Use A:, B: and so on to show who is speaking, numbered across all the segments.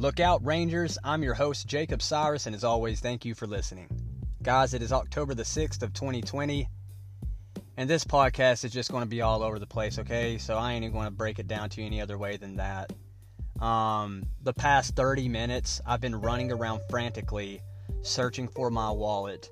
A: Look out, Rangers. I'm your host, Jacob Cyrus, and as always, thank you for listening. Guys, it is October the 6th of 2020, and this podcast is just going to be all over the place, okay? So I ain't even going to break it down to you any other way than that. Um, the past 30 minutes, I've been running around frantically searching for my wallet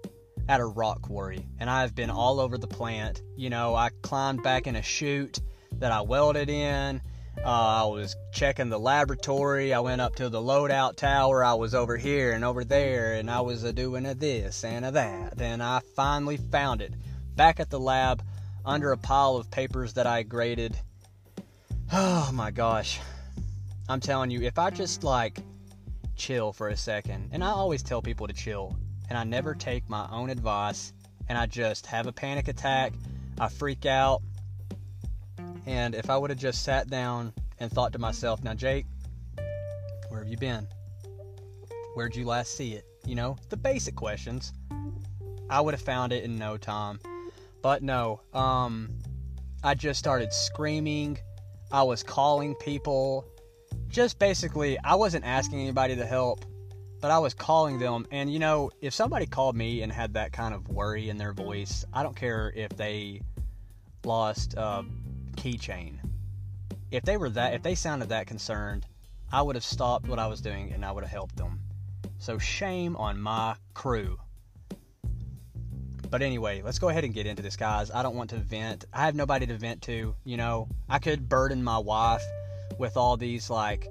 A: at a rock quarry, and I've been all over the plant. You know, I climbed back in a chute that I welded in. Uh, I was checking the laboratory. I went up to the loadout tower. I was over here and over there, and I was a doing a this and a that. Then I finally found it back at the lab under a pile of papers that I graded. Oh my gosh. I'm telling you, if I just like chill for a second, and I always tell people to chill, and I never take my own advice, and I just have a panic attack, I freak out, and if I would have just sat down and thought to myself, now, Jake, where have you been? Where'd you last see it? You know, the basic questions. I would have found it in no time. But no, um, I just started screaming. I was calling people. Just basically, I wasn't asking anybody to help, but I was calling them. And you know, if somebody called me and had that kind of worry in their voice, I don't care if they lost uh, keychain. If they were that, if they sounded that concerned, I would have stopped what I was doing and I would have helped them. So shame on my crew. But anyway, let's go ahead and get into this, guys. I don't want to vent. I have nobody to vent to. You know, I could burden my wife with all these, like,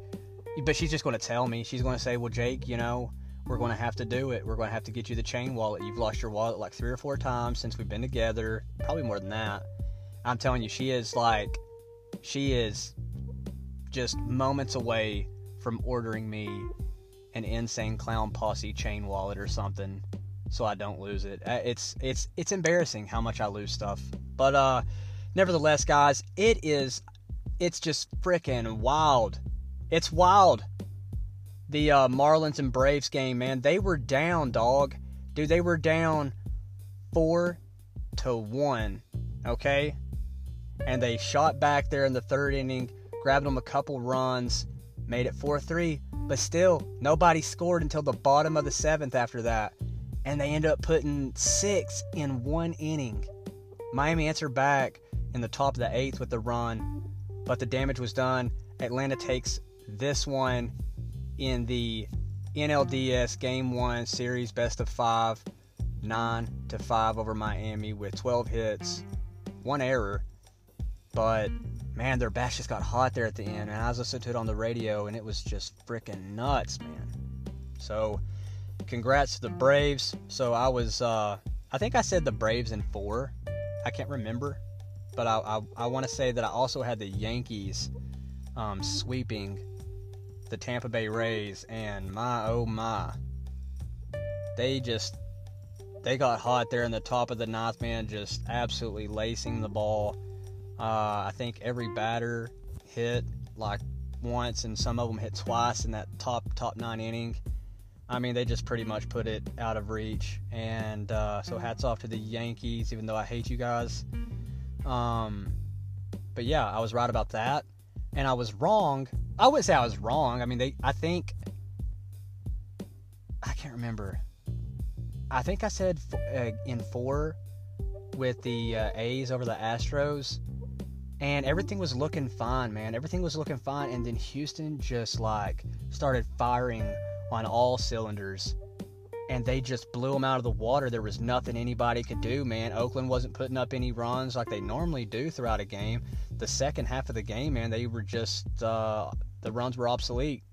A: but she's just going to tell me. She's going to say, well, Jake, you know, we're going to have to do it. We're going to have to get you the chain wallet. You've lost your wallet like three or four times since we've been together, probably more than that. I'm telling you, she is like, she is just moments away from ordering me an insane clown posse chain wallet or something so I don't lose it. Uh, it's it's it's embarrassing how much I lose stuff. But uh nevertheless, guys, it is it's just freaking wild. It's wild. The uh, Marlins and Braves game, man, they were down, dog. Dude, they were down 4 to 1, okay? And they shot back there in the third inning, grabbed them a couple runs, made it 4 3. But still, nobody scored until the bottom of the seventh after that. And they end up putting six in one inning. Miami answered back in the top of the eighth with the run, but the damage was done. Atlanta takes this one in the NLDS Game 1 Series Best of 5, 9 to 5 over Miami with 12 hits, one error, but man, their bats just got hot there at the end, and I was listening to it on the radio, and it was just freaking nuts, man. So, congrats to the Braves. So I was, uh, I think I said the Braves in four. I can't remember, but I, I, I want to say that I also had the Yankees um, sweeping the Tampa Bay Rays, and my oh my, they just they got hot there in the top of the ninth, man, just absolutely lacing the ball I think every batter hit like once, and some of them hit twice in that top top nine inning. I mean, they just pretty much put it out of reach. And uh, so, hats off to the Yankees, even though I hate you guys. Um, but yeah, I was right about that, and I was wrong. I wouldn't say I was wrong. I mean, they. I think. I can't remember. I think I said uh, in four with the uh, A's over the Astros and everything was looking fine, man. Everything was looking fine, and then Houston just like started firing on all cylinders, and they just blew them out of the water. There was nothing anybody could do, man. Oakland wasn't putting up any runs like they normally do throughout a game. The second half of the game, man, they were just uh, the runs were obsolete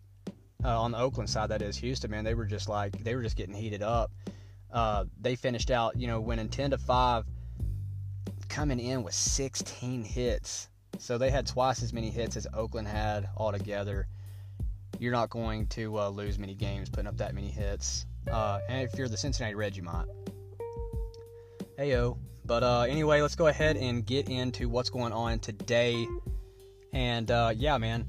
A: uh, on the Oakland side. That is Houston, man. They were just like they were just getting heated up. Uh, they finished out, you know, winning ten to five coming in with 16 hits. So they had twice as many hits as Oakland had altogether. You're not going to uh, lose many games putting up that many hits. Uh, and if you're the Cincinnati Reds, you might. Heyo. But uh, anyway, let's go ahead and get into what's going on today. And uh, yeah, man,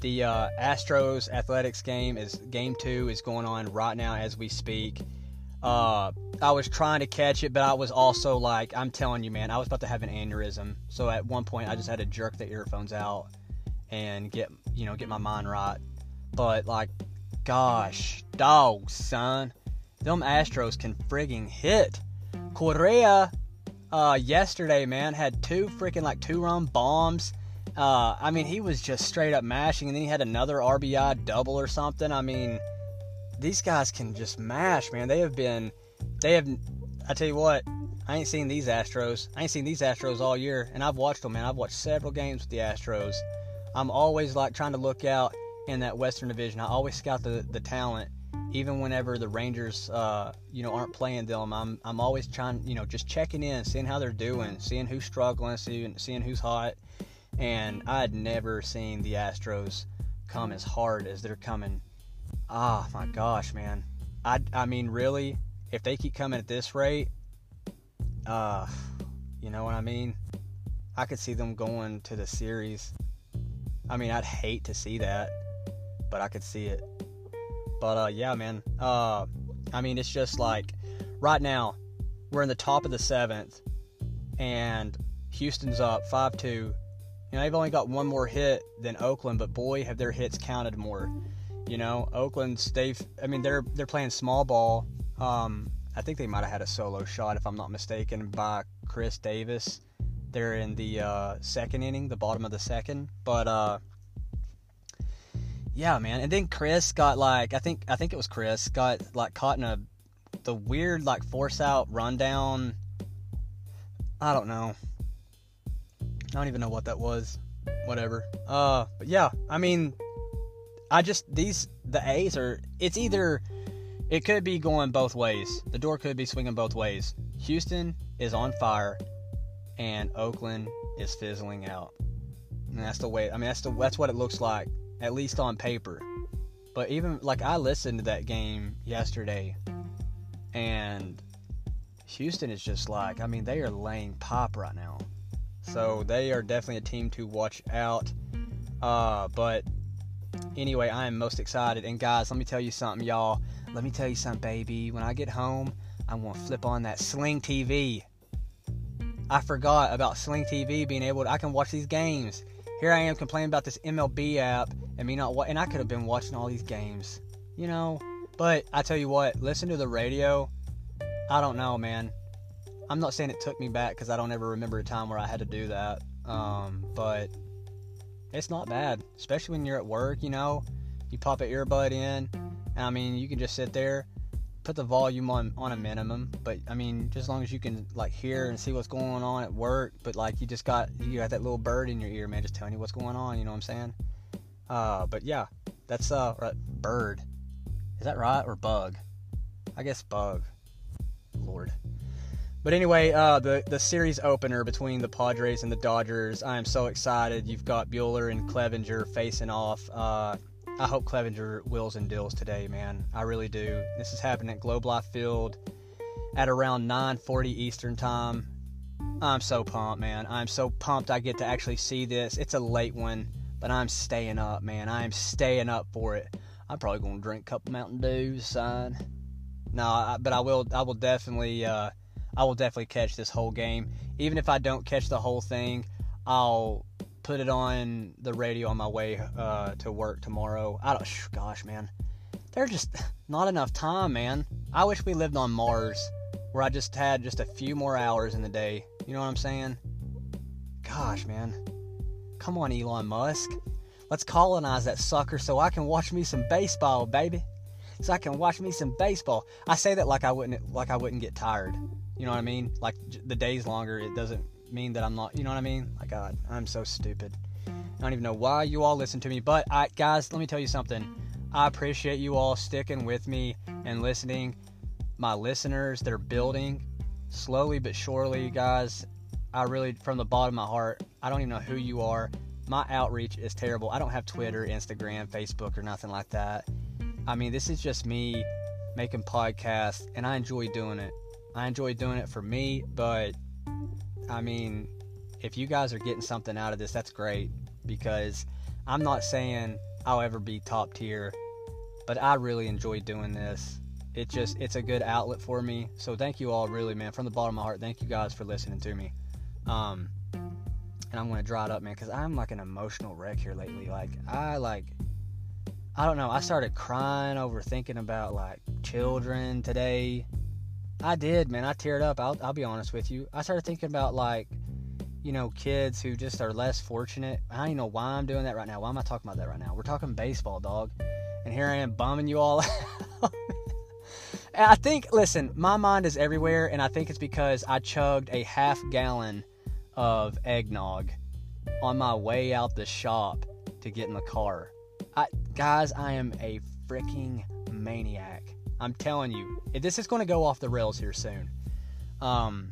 A: the uh, Astros Athletics game is game two is going on right now as we speak. Uh, I was trying to catch it, but I was also like, I'm telling you, man, I was about to have an aneurysm. So at one point, I just had to jerk the earphones out and get, you know, get my mind right. But like, gosh, dog, son. Them Astros can frigging hit. Correa, uh, yesterday, man, had two freaking like two run bombs. Uh, I mean, he was just straight up mashing, and then he had another RBI double or something. I mean, these guys can just mash, man. They have been, they have. I tell you what, I ain't seen these Astros. I ain't seen these Astros all year, and I've watched them, man. I've watched several games with the Astros. I'm always like trying to look out in that Western Division. I always scout the the talent, even whenever the Rangers, uh, you know, aren't playing them. I'm I'm always trying, you know, just checking in, seeing how they're doing, seeing who's struggling, seeing seeing who's hot. And I had never seen the Astros come as hard as they're coming. Oh, my gosh, man. I I mean, really, if they keep coming at this rate, uh, you know what I mean? I could see them going to the series. I mean, I'd hate to see that, but I could see it. But uh, yeah, man. Uh, I mean, it's just like right now we're in the top of the seventh, and Houston's up five two. You know, they've only got one more hit than Oakland, but boy, have their hits counted more. You know, Oakland's they've. I mean, they're they're playing small ball. Um, I think they might have had a solo shot, if I'm not mistaken, by Khris Davis. They're in the uh, second inning, the bottom of the second. But uh, yeah, man. And then Chris got like I think I think it was Chris got like caught in a the weird like force out rundown. I don't know. I don't even know what that was. Whatever. Uh, but yeah, I mean, I just these the A's are. It's either it could be going both ways. The door could be swinging both ways. Houston is on fire, and Oakland is fizzling out. And that's the way. I mean, that's the that's what it looks like, at least on paper. But even like I listened to that game yesterday, and Houston is just like. I mean, they are laying pop right now. So they are definitely a team to watch out. Uh, but anyway, I am most excited. And guys, let me tell you something, y'all. Let me tell you something, baby. When I get home, I'm going to flip on that Sling TV. I forgot about Sling TV being able to, I can watch these games. Here I am complaining about this MLB app and me not, and I could have been watching all these games, you know. But I tell you what, listen to the radio. I don't know, man. I'm not saying it took me back because I don't ever remember a time where I had to do that. Um, but it's not bad, especially when you're at work. You know, you pop an earbud in, I mean, you can just sit there, put the volume on on a minimum, but I mean, just as long as you can like hear and see what's going on at work, but like you just got you got that little bird in your ear, man, just telling you what's going on. You know what I'm saying? Uh, but yeah, that's uh right, bird. Is that right or bug? I guess bug. But anyway, uh, the the series opener between the Padres and the Dodgers, I am so excited. You've got Buehler and Clevinger facing off. Uh, I hope Clevinger wills and deals today, man. I really do. This is happening at Globe Life Field at around 9:40 Eastern Time. I'm so pumped, man. I'm so pumped I get to actually see this. It's a late one, but I'm staying up, man. I am staying up for it. I'm probably gonna drink a couple Mountain Dews, son. No, I, but I will. I will definitely. Uh, I will definitely catch this whole game. Even if I don't catch the whole thing, I'll put it on the radio on my way uh, to work tomorrow. I don't, gosh, man, there's just not enough time, man. I wish we lived on Mars, where I just had just a few more hours in the day. You know what I'm saying? Gosh, man, come on, Elon Musk. Let's colonize that sucker so I can watch me some baseball, baby. So I can watch me some baseball. I say that like I wouldn't like I wouldn't get tired. You know what I mean? Like the days longer, it doesn't mean that I'm not, you know what I mean? My God, I'm so stupid. I don't even know why you all listen to me, but I, guys, let me tell you something. I appreciate you all sticking with me and listening. My listeners, they're building slowly but surely, guys. I really, from the bottom of my heart, I don't even know who you are. My outreach is terrible. I don't have Twitter, Instagram, Facebook, or nothing like that. I mean, this is just me making podcasts, and I enjoy doing it. I enjoy doing it for me, but I mean, if you guys are getting something out of this, that's great because I'm not saying I'll ever be top tier, but I really enjoy doing this. It just it's a good outlet for me. So thank you all really, man, from the bottom of my heart. Thank you guys for listening to me. Um and I'm gonna draw it up, man, because I'm like an emotional wreck here lately. Like I like I don't know. I started crying over thinking about like children today. I did, man. I teared up. I'll, I'll be honest with you. I started thinking about like, you know, kids who just are less fortunate. I don't even know why I'm doing that right now. Why am I talking about that right now? We're talking baseball, dog. And here I am bumming you all out. I think, listen, my mind is everywhere, and I think it's because I chugged a half gallon of eggnog on my way out the shop to get in the car. I, guys, I am a freaking maniac. I'm telling you, this is going to go off the rails here soon. Um,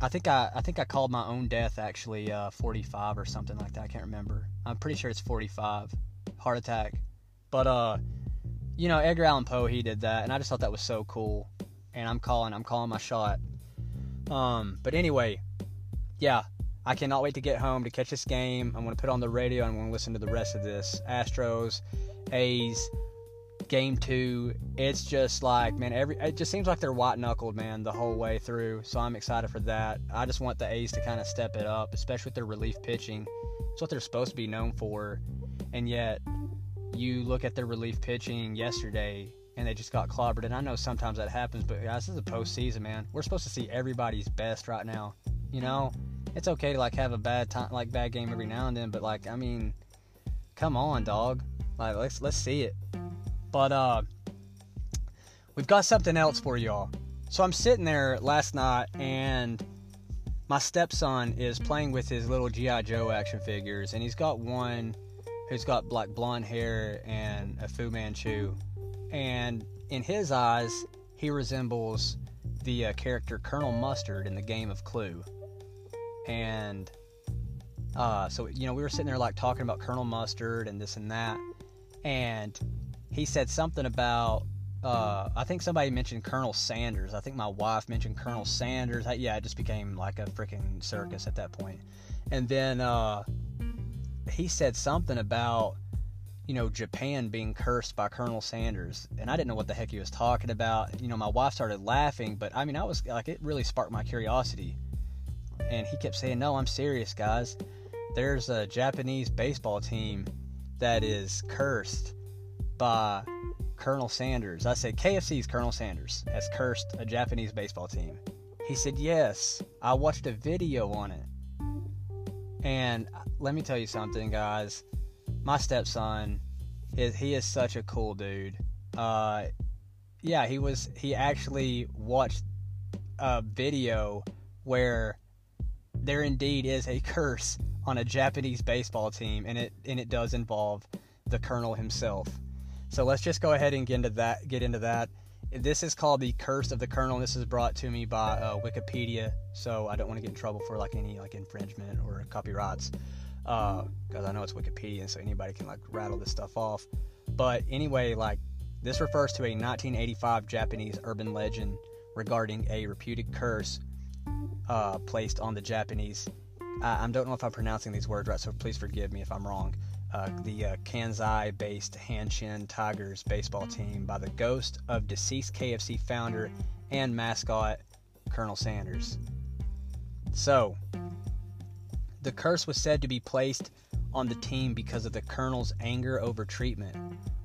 A: I think I, I think I called my own death actually uh, 45 or something like that. I can't remember. I'm pretty sure it's 45, heart attack. But uh, you know, Edgar Allan Poe he did that, and I just thought that was so cool. And I'm calling, I'm calling my shot. Um, but anyway, yeah, I cannot wait to get home to catch this game. I'm going to put on the radio and I'm going to listen to the rest of this. Astros, A's, game two. It's just like, man, every it just seems like they're white knuckled, man, the whole way through. So I'm excited for that. I just want the A's to kind of step it up, especially with their relief pitching. It's what they're supposed to be known for. And yet, you look at their relief pitching yesterday and they just got clobbered. And I know sometimes that happens, but guys, this is a postseason, man. We're supposed to see everybody's best right now. You know, it's okay to like have a bad time, like bad game every now and then, but like I mean, come on, dog. Like let's let's see it. But uh, we've got something else for y'all. So I'm sitting there last night and my stepson is playing with his little GI Joe action figures, and he's got one who's got like blonde hair and a Fu Manchu, and in his eyes, he resembles the uh, character Colonel Mustard in the game of Clue. And uh, so you know we were sitting there like talking about Colonel Mustard and this and that, and he said something about uh, I think somebody mentioned Colonel Sanders. I think my wife mentioned Colonel Sanders. I, yeah, it just became like a freaking circus at that point. And then uh, he said something about you know Japan being cursed by Colonel Sanders, and I didn't know what the heck he was talking about. You know, my wife started laughing, but I mean, I was like, it really sparked my curiosity and he kept saying, "No, I'm serious, guys. There's a Japanese baseball team that is cursed by Colonel Sanders." I said, "KFC's Colonel Sanders has cursed a Japanese baseball team." He said, "Yes, I watched a video on it." And let me tell you something, guys. My stepson is he is such a cool dude. Uh, yeah, he was. He actually watched a video where there indeed is a curse on a Japanese baseball team, and it and it does involve the colonel himself. So let's just go ahead and get into that. Get into that. This is called the Curse of the Colonel. This is brought to me by uh, Wikipedia, so I don't want to get in trouble for like any like infringement or copyrights, because uh, I know it's Wikipedia, so anybody can like rattle this stuff off. But anyway, like this refers to a 1985 Japanese urban legend regarding a reputed curse uh, placed on the Japanese. I, I, don't know if I'm pronouncing these words right, so please forgive me if I'm wrong. Uh, the uh, Kansai based Hanshin Tigers baseball team by the ghost of deceased KFC founder and mascot Colonel Sanders. So, the curse was said to be placed on the team because of the Colonel's anger over treatment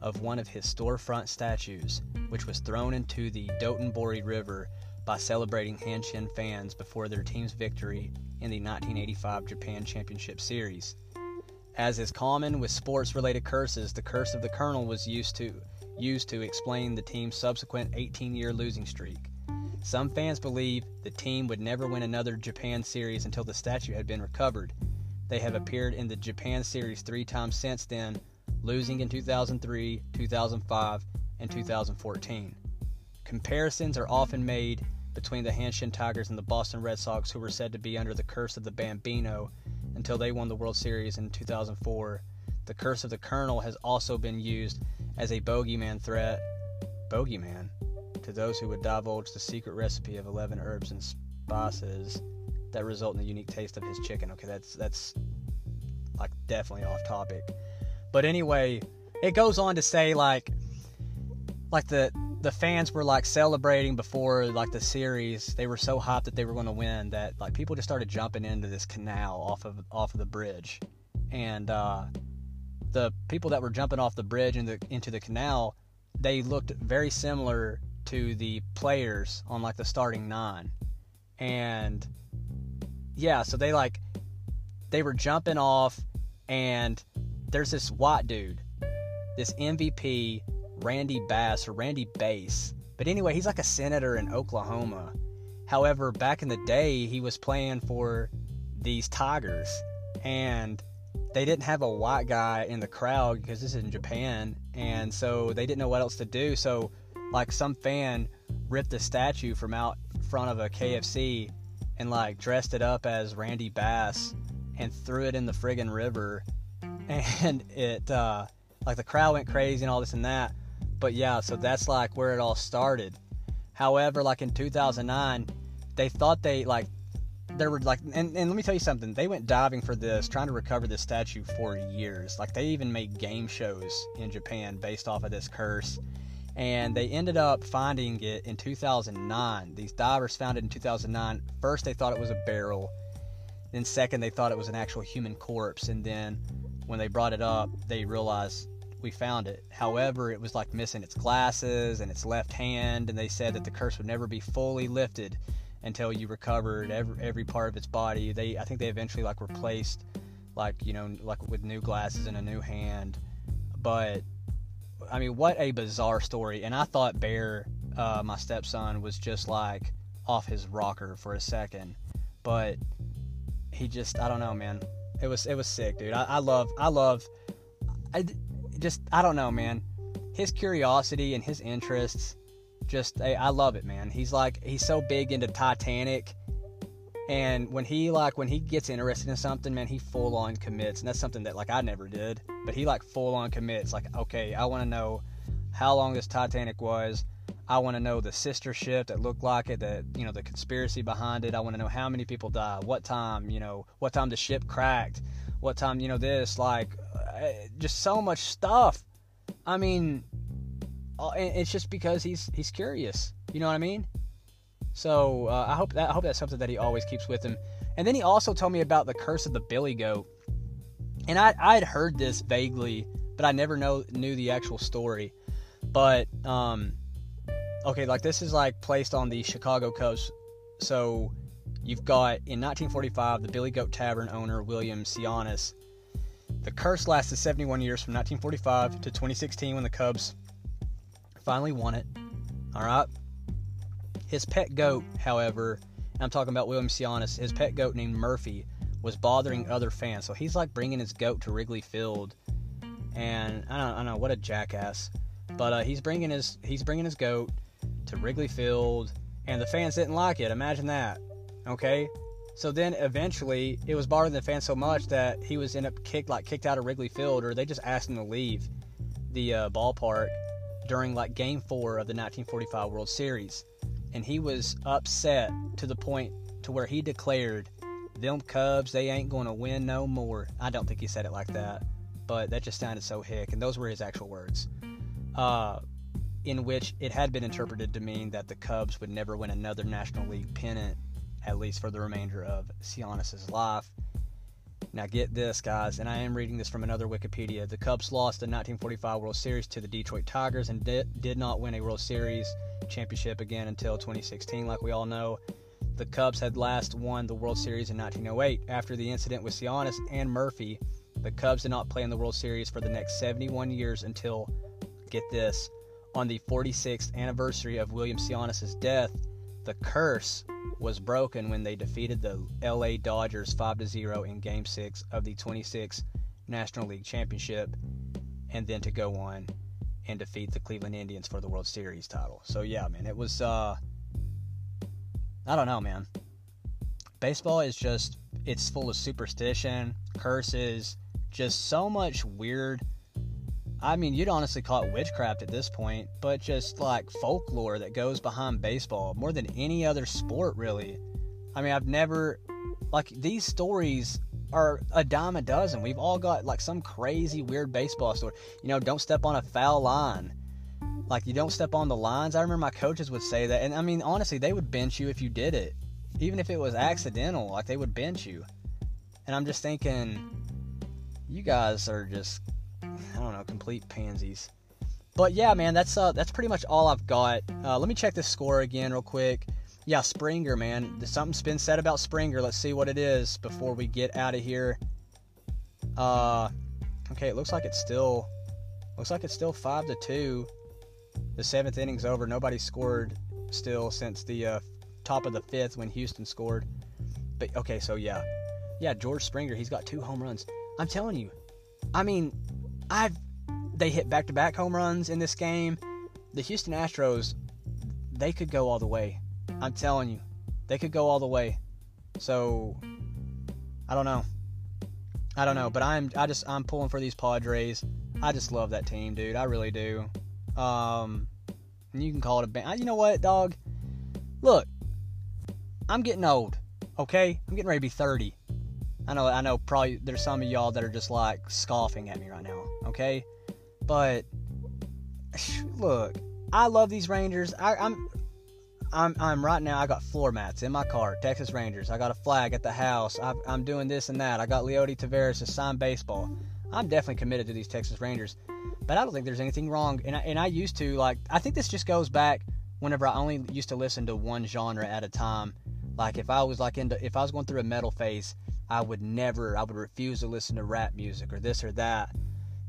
A: of one of his storefront statues, which was thrown into the Dotonbori River by celebrating Hanshin fans before their team's victory in the 1985 Japan Championship Series. As is common with sports related curses, the curse of the Colonel was used to, used to explain the team's subsequent 18 year losing streak. Some fans believe the team would never win another Japan series until the statue had been recovered. They have appeared in the Japan series three times since then, losing in 2003, 2005, and 2014. Comparisons are often made between the Hanshin Tigers and the Boston Red Sox, who were said to be under the curse of the Bambino until they won the World Series in 2004. The curse of the Colonel has also been used as a bogeyman threat, bogeyman, to those who would divulge the secret recipe of 11 herbs and spices that result in the unique taste of his chicken. Okay, that's that's like definitely off topic. But anyway, it goes on to say like like the the fans were like celebrating before like the series. They were so hot that they were going to win that like people just started jumping into this canal off of off of the bridge, and uh, the people that were jumping off the bridge into into the canal, they looked very similar to the players on like the starting nine, and yeah, so they like they were jumping off, and there's this white dude, this MVP Randy Bass or Randy Bass. But anyway, he's like a senator in Oklahoma. However, back in the day, he was playing for these Tigers, and they didn't have a white guy in the crowd because this is in Japan, and so they didn't know what else to do. So, like, some fan ripped a statue from out front of a KFC and like dressed it up as Randy Bass and threw it in the friggin' river, and it uh, like the crowd went crazy and all this and that. But yeah, so that's like where it all started. However, like in 2009, they thought they like there were like and, and let me tell you something. They went diving for this trying to recover this statue for years. Like they even made game shows in japan based off of this curse. And they ended up finding it in 2009 these divers found it in 2009 first they thought it was a barrel. Then second they thought it was an actual human corpse. And then when they brought it up they realized we found it. However, it was like missing its glasses and its left hand, and they said that the curse would never be fully lifted until you recovered every, every part of its body. They, I think they eventually like replaced, like you know, like with new glasses and a new hand. But I mean, what a bizarre story! And I thought Bear, uh, my stepson, was just like off his rocker for a second, but he just, I don't know, man. It was, it was sick, dude. I, I love, I love. I, just I don't know, man. His curiosity and his interests, just I, I love it, man. He's like he's so big into Titanic, and when he like when he gets interested in something, man, he full on commits, and that's something that like I never did. But he like full on commits. Like, okay, I want to know how long this Titanic was. I want to know the sister ship that looked like it, that you know the conspiracy behind it. I want to know how many people died, what time, you know, what time the ship cracked, what time, you know, this like just so much stuff. I mean, it's just because he's he's curious. You know what I mean? So uh, I hope that I hope that's something that he always keeps with him. And then he also told me about the curse of the billy goat, and I I had heard this vaguely, but I never know knew the actual story. But um, okay, like this is like placed on the Chicago Cubs. So you've got in 1945 the Billy Goat Tavern owner William Sionis the curse lasted 71 years from 1945 to 2016 when the Cubs finally won it. All right. His pet goat, however, I'm talking about William Sionis, his pet goat named Murphy was bothering other fans. So he's like bringing his goat to Wrigley Field. And I don't, I don't know what a jackass. But uh, he's bringing his he's bringing his goat to Wrigley Field and the fans didn't like it. Imagine that. Okay? So then eventually it was bothering the fans so much that he was end up kicked like kicked out of Wrigley Field or they just asked him to leave the uh, ballpark during like game 4 of the 1945 World Series. And he was upset to the point to where he declared them Cubs they ain't going to win no more. I don't think he said it like that, but that just sounded so hick and those were his actual words. Uh in which it had been interpreted to mean that the Cubs would never win another National League pennant at least for the remainder of Sionis' life. Now, get this, guys, and I am reading this from another Wikipedia. The Cubs lost the 1945 World Series to the Detroit Tigers and did, did not win a World Series championship again until 2016, like we all know. The Cubs had last won the World Series in 1908. After the incident with Sionis and Murphy, the Cubs did not play in the World Series for the next 71 years until, get this, on the 46th anniversary of William Sionis' death, the curse was broken when they defeated the LA Dodgers 5 0 in Game 6 of the 26 National League Championship, and then to go on and defeat the Cleveland Indians for the World Series title. So, yeah, man, it was, uh, I don't know, man. Baseball is just, it's full of superstition, curses, just so much weird I mean, you'd honestly call it witchcraft at this point, but just like folklore that goes behind baseball more than any other sport, really. I mean, I've never, like, these stories are a dime a dozen. We've all got like some crazy, weird baseball story. You know, don't step on a foul line. Like, you don't step on the lines. I remember my coaches would say that. And I mean, honestly, they would bench you if you did it. Even if it was accidental, like, they would bench you. And I'm just thinking, you guys are just I don't know, complete pansies. But yeah, man, that's uh, that's pretty much all I've got. Uh, let me check the score again real quick. Yeah, Springer, man. Something's been said about Springer. Let's see what it is before we get out of here. Uh, okay, it looks like it's still looks like it's still five to two. The seventh inning's over. Nobody scored still since the uh, top of the fifth when Houston scored. But okay, so yeah, yeah, George Springer, he's got two home runs. I'm telling you, I mean, I've they hit back-to-back home runs in this game. The Houston Astros, they could go all the way. I'm telling you, they could go all the way. So, I don't know. I don't know, but I'm I just I'm pulling for these Padres. I just love that team, dude. I really do. Um, and you can call it a band. You know what, dog? Look, I'm getting old. Okay, I'm getting ready to be 30. I know, I know. Probably there's some of y'all that are just like scoffing at me right now. Okay, but look, I love these Rangers. I, I'm I'm, I'm right now. I got floor mats in my car. Texas Rangers. I got a flag at the house. I, am doing this and that. I got Leody Taveras to sign baseball. I'm definitely committed to these Texas Rangers, but I don't think there's anything wrong. And I, and I used to like. I think this just goes back whenever I only used to listen to one genre at a time. Like if I was like into if I was going through a metal phase, I would never. I would refuse to listen to rap music or this or that.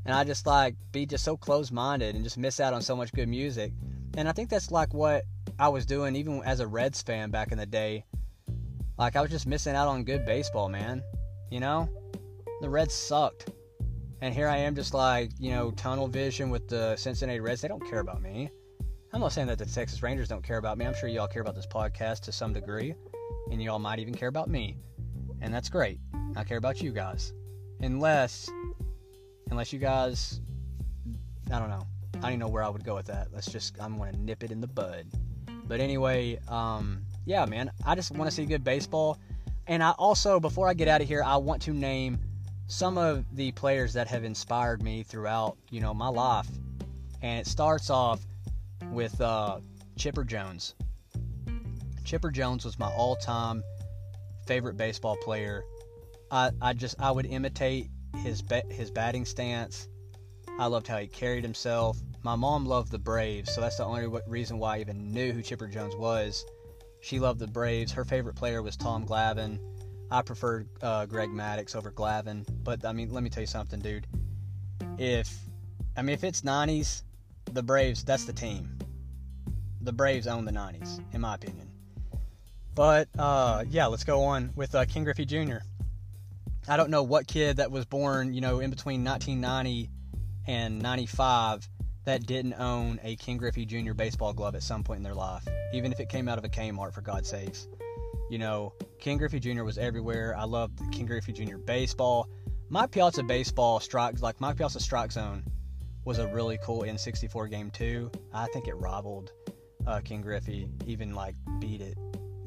A: And I just like be just so close minded and just miss out on so much good music. And I think that's like what I was doing even as a Reds fan back in the day. Like I was just missing out on good baseball, man. You know? The Reds sucked. And here I am just like, you know, tunnel vision with the Cincinnati Reds. They don't care about me. I'm not saying that the Texas Rangers don't care about me. I'm sure y'all care about this podcast to some degree. And y'all might even care about me. And that's great. I care about you guys. Unless unless you guys I don't know. I don't even know where I would go with that. Let's just I'm gonna nip it in the bud. But anyway, um, yeah, man, I just want to see good baseball. And I also, before I get out of here, I want to name some of the players that have inspired me throughout, you know, my life. And it starts off with uh, Chipper Jones. Chipper Jones was my all-time favorite baseball player. I, I just I would imitate his his batting stance. I loved how he carried himself. My mom loved the Braves, so that's the only reason why I even knew who Chipper Jones was. She loved the Braves. Her favorite player was Tom Glavine. I preferred uh, Greg Maddux over Glavine. But I mean, let me tell you something, dude. If I mean, if it's '90s, the Braves, that's the team. The Braves own the '90s, in my opinion. But uh, yeah, let's go on with uh, Ken Griffey Jr. I don't know what kid that was born, you know, in between 1990 and 95 that didn't own a Ken Griffey Jr. baseball glove at some point in their life, even if it came out of a Kmart, for God's sakes. You know, Ken Griffey Jr. was everywhere. I loved Ken Griffey Jr. baseball. Mike Piazza baseball strikes, like Mike Piazza Strike Zone, was a really cool N64 game too. I think it rivaled uh, Ken Griffey, even like beat it.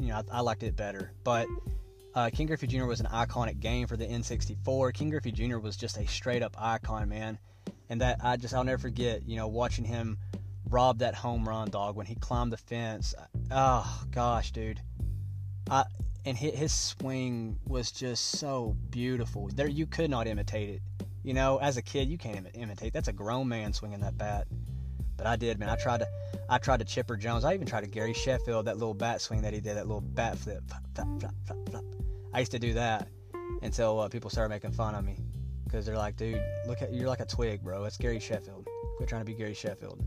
A: You know, I, I liked it better. But uh, Ken Griffey Jr. was an iconic game for the N64. King Griffey Jr. was just a straight up icon, man and that I just I'll never forget. You know, watching him rob that home run dog when he climbed the fence. Oh gosh, dude. I and his swing was just so beautiful. There, you could not imitate it. You know, as a kid, you can't imitate. That's a grown man swinging that bat. But I did, man. I tried to, I tried to Chipper Jones. I even tried to Gary Sheffield that little bat swing that he did, that little bat flip. I used to do that until uh, people started making fun of me because they're like, dude, look at you're like a twig, bro. It's Gary Sheffield. Quit trying to be Gary Sheffield.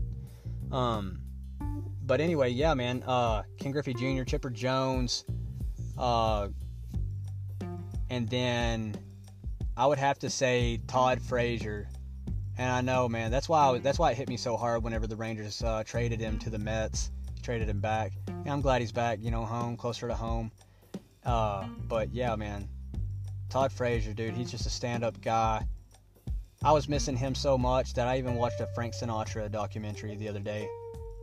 A: Um, but anyway, yeah, man. Uh, Ken Griffey Jr., Chipper Jones, uh, and then I would have to say Todd Frazier. And I know, man, that's why was, that's why it hit me so hard whenever the Rangers uh, traded him to the Mets, traded him back. Yeah, I'm glad he's back, you know, home, closer to home. Uh, but yeah, man, Todd Frazier, dude, he's just a stand-up guy. I was missing him so much that I even watched a Frank Sinatra documentary the other day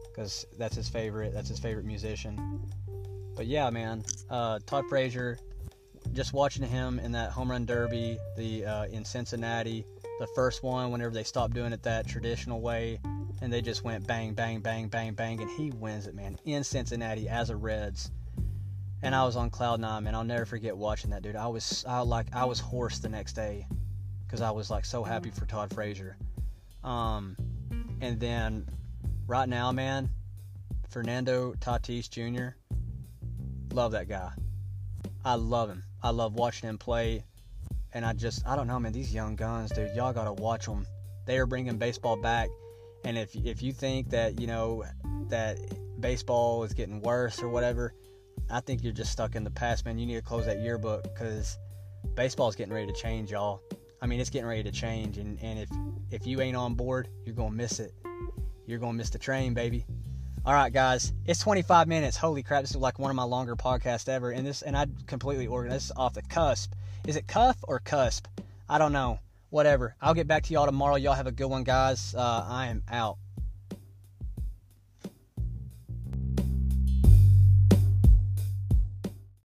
A: because that's his favorite. That's his favorite musician. But yeah, man, uh, Todd Frazier. Just watching him in that home run derby, the uh, in Cincinnati, the first one. Whenever they stopped doing it that traditional way, and they just went bang, bang, bang, bang, bang, and he wins it, man, in Cincinnati as a Reds and I was on cloud nine, man. I'll never forget watching that, dude. I was, I like, I was hoarse the next day. because I was like so happy for Todd Frazier. Um, and then right now, man, Fernando Tatis Jr. Love that guy. I love him. I love watching him play. And I just, I don't know, man. These young guns, dude, y'all gotta watch them. They are bringing baseball back. And if if you think that you know that baseball is getting worse or whatever, I think you're just stuck in the past, man. You need to close that yearbook because baseball is getting ready to change, y'all. I mean, it's getting ready to change, and, and if if you ain't on board, you're gonna miss it. You're gonna miss the train, baby. All right, guys, it's 25 minutes. Holy crap, this is like one of my longer podcasts ever, and this and I completely organized this off the cusp. Is it cuff or cusp? I don't know. Whatever. I'll get back to y'all tomorrow. Y'all have a good one, guys. Uh, I am out.